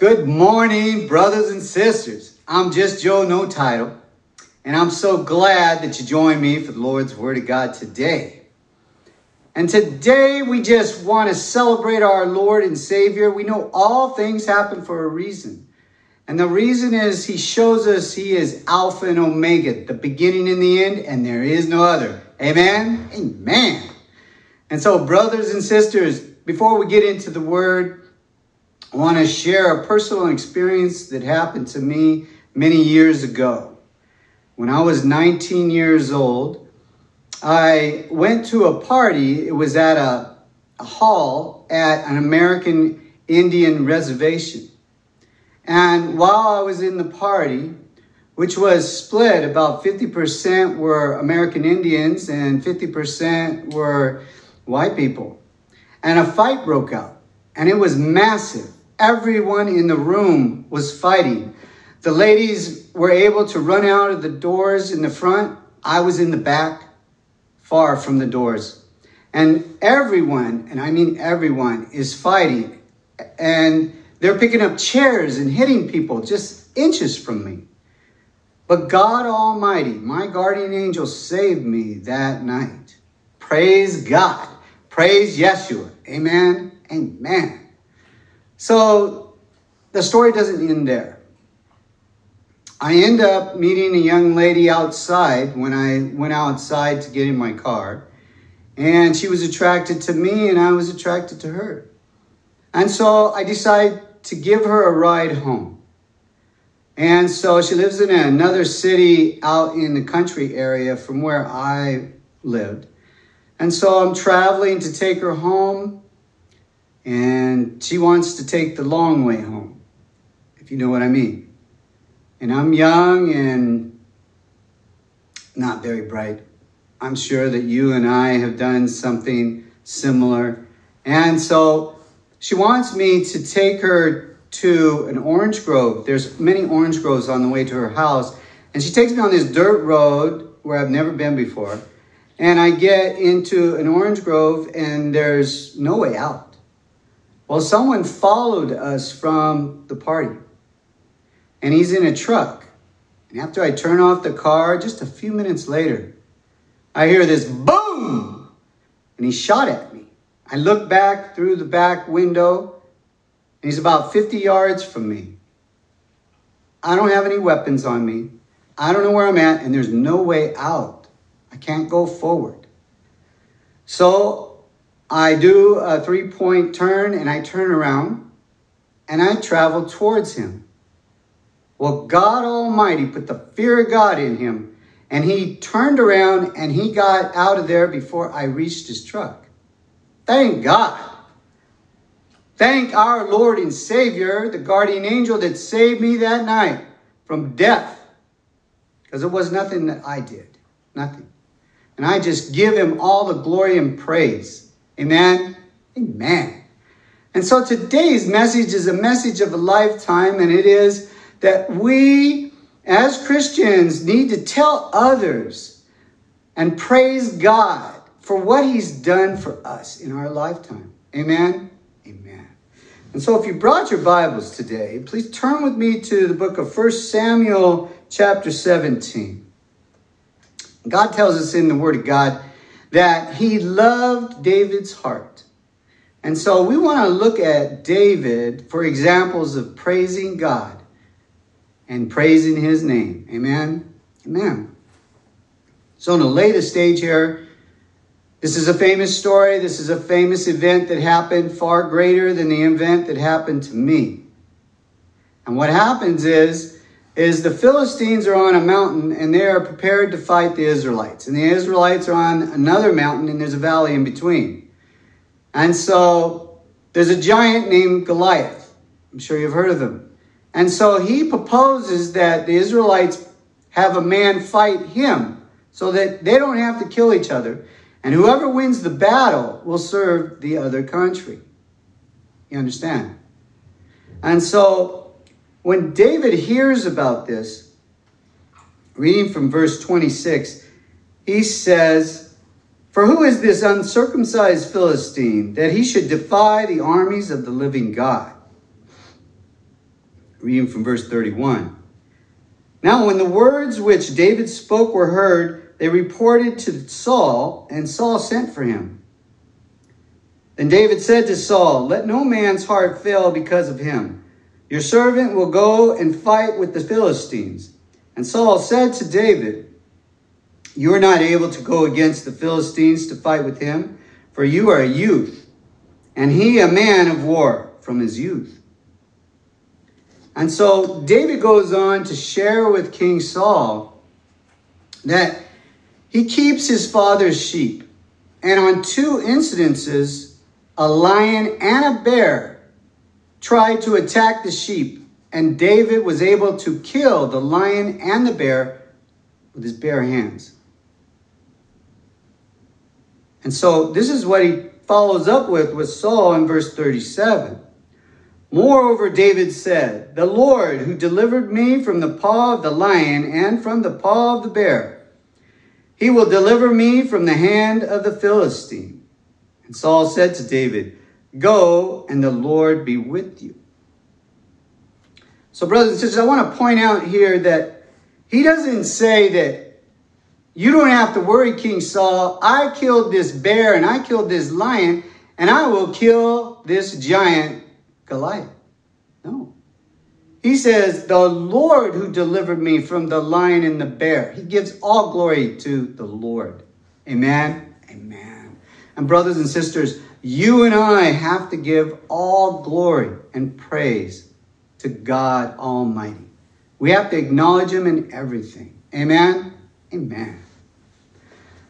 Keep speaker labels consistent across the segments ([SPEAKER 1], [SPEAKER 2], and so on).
[SPEAKER 1] Good morning, brothers and sisters. I'm just Joe, no title, and I'm so glad that you joined me for the Lord's Word of God today. And today we just want to celebrate our Lord and Savior. We know all things happen for a reason. And the reason is He shows us He is Alpha and Omega, the beginning and the end, and there is no other. Amen? Amen. And so, brothers and sisters, before we get into the Word, I want to share a personal experience that happened to me many years ago. When I was 19 years old, I went to a party. It was at a, a hall at an American Indian reservation. And while I was in the party, which was split about 50% were American Indians and 50% were white people. And a fight broke out, and it was massive. Everyone in the room was fighting. The ladies were able to run out of the doors in the front. I was in the back, far from the doors. And everyone, and I mean everyone, is fighting. And they're picking up chairs and hitting people just inches from me. But God Almighty, my guardian angel, saved me that night. Praise God. Praise Yeshua. Amen. Amen. So the story doesn't end there. I end up meeting a young lady outside when I went outside to get in my car. And she was attracted to me, and I was attracted to her. And so I decide to give her a ride home. And so she lives in another city out in the country area from where I lived. And so I'm traveling to take her home and she wants to take the long way home, if you know what I mean. And I'm young and not very bright. I'm sure that you and I have done something similar. And so she wants me to take her to an orange grove. There's many orange groves on the way to her house. And she takes me on this dirt road where I've never been before. And I get into an orange grove and there's no way out. Well, someone followed us from the party, and he's in a truck. And after I turn off the car, just a few minutes later, I hear this boom, and he shot at me. I look back through the back window, and he's about 50 yards from me. I don't have any weapons on me. I don't know where I'm at, and there's no way out. I can't go forward. So I do a three point turn and I turn around and I travel towards him. Well, God Almighty put the fear of God in him and he turned around and he got out of there before I reached his truck. Thank God. Thank our Lord and Savior, the guardian angel that saved me that night from death. Because it was nothing that I did. Nothing. And I just give him all the glory and praise. Amen? Amen. And so today's message is a message of a lifetime, and it is that we as Christians need to tell others and praise God for what He's done for us in our lifetime. Amen? Amen. And so if you brought your Bibles today, please turn with me to the book of 1 Samuel chapter 17. God tells us in the Word of God that he loved David's heart. And so we want to look at David for examples of praising God and praising his name. Amen. Amen. So, in the latest stage here, this is a famous story. This is a famous event that happened far greater than the event that happened to me. And what happens is is the Philistines are on a mountain and they are prepared to fight the Israelites. And the Israelites are on another mountain and there's a valley in between. And so there's a giant named Goliath. I'm sure you've heard of him. And so he proposes that the Israelites have a man fight him so that they don't have to kill each other. And whoever wins the battle will serve the other country. You understand? And so when David hears about this, reading from verse 26, he says, For who is this uncircumcised Philistine that he should defy the armies of the living God? reading from verse 31. Now, when the words which David spoke were heard, they reported to Saul, and Saul sent for him. Then David said to Saul, Let no man's heart fail because of him. Your servant will go and fight with the Philistines. And Saul said to David, You are not able to go against the Philistines to fight with him, for you are a youth, and he a man of war from his youth. And so David goes on to share with King Saul that he keeps his father's sheep. And on two incidences, a lion and a bear tried to attack the sheep. And David was able to kill the lion and the bear with his bare hands. And so this is what he follows up with with Saul in verse 37. Moreover, David said, The Lord who delivered me from the paw of the lion and from the paw of the bear, he will deliver me from the hand of the Philistine. And Saul said to David, Go, and the Lord be with you. So, brothers and sisters, I want to point out here that he doesn't say that you don't have to worry, King Saul. I killed this bear and I killed this lion, and I will kill this giant Goliath. No. He says, The Lord who delivered me from the lion and the bear. He gives all glory to the Lord. Amen. Amen. And brothers and sisters, you and I have to give all glory and praise to God Almighty. We have to acknowledge Him in everything. Amen. Amen.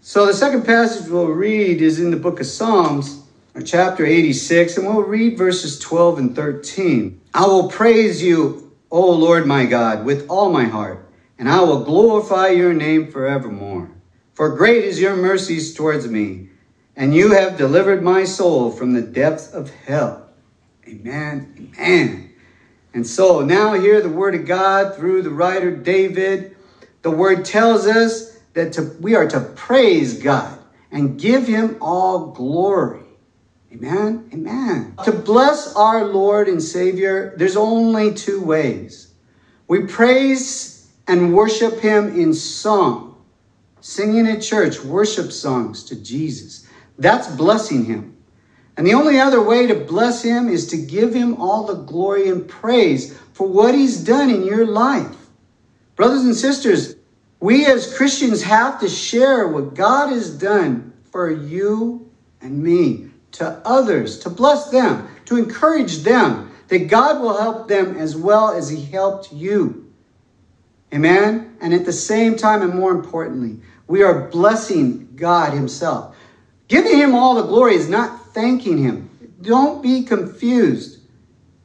[SPEAKER 1] So the second passage we'll read is in the book of Psalms chapter 86, and we'll read verses 12 and 13. I will praise you, O Lord my God, with all my heart, and I will glorify your name forevermore. For great is your mercies towards me, and you have delivered my soul from the depths of hell. Amen. Amen. And so now hear the word of God through the writer David. The word tells us that to, we are to praise God and give him all glory. Amen? Amen. To bless our Lord and Savior, there's only two ways. We praise and worship Him in song, singing at church worship songs to Jesus. That's blessing Him. And the only other way to bless Him is to give Him all the glory and praise for what He's done in your life. Brothers and sisters, we as Christians have to share what God has done for you and me to others, to bless them, to encourage them, that God will help them as well as He helped you. Amen? And at the same time, and more importantly, we are blessing God Himself. Giving Him all the glory is not thanking Him. Don't be confused.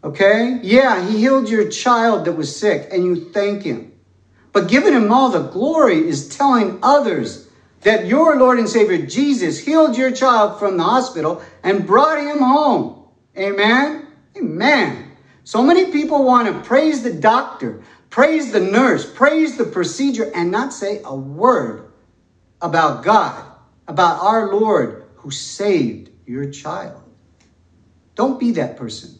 [SPEAKER 1] Okay? Yeah, He healed your child that was sick, and you thank Him. But giving Him all the glory is telling others that your Lord and Savior Jesus healed your child from the hospital and brought him home. Amen? Amen. So many people want to praise the doctor, praise the nurse, praise the procedure, and not say a word about God, about our Lord who saved your child. Don't be that person.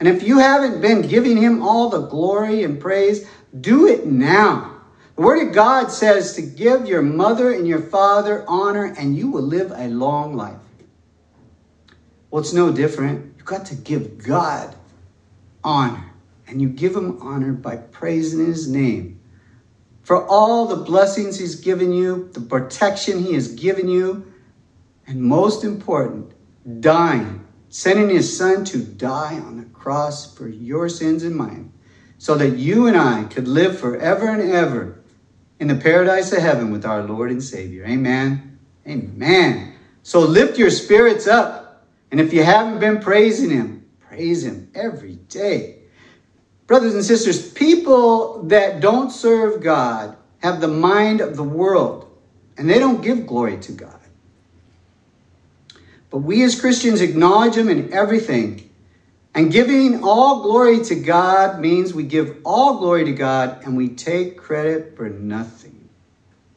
[SPEAKER 1] And if you haven't been giving him all the glory and praise, do it now. The Word of God says to give your mother and your father honor, and you will live a long life. Well, it's no different. You've got to give God honor, and you give him honor by praising his name for all the blessings he's given you, the protection he has given you, and most important, dying, sending his son to die on the cross for your sins and mine, so that you and I could live forever and ever in the paradise of heaven with our Lord and Savior. Amen. Amen. So lift your spirits up. And if you haven't been praising Him, praise Him every day. Brothers and sisters, people that don't serve God have the mind of the world and they don't give glory to God. But we as Christians acknowledge Him in everything and giving all glory to God means we give all glory to God and we take credit for nothing.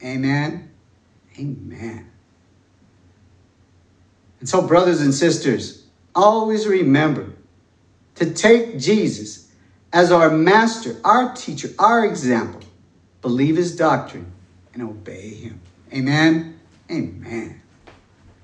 [SPEAKER 1] Amen. Amen. And so, brothers and sisters, always remember to take Jesus as our master, our teacher, our example. Believe his doctrine and obey him. Amen. Amen.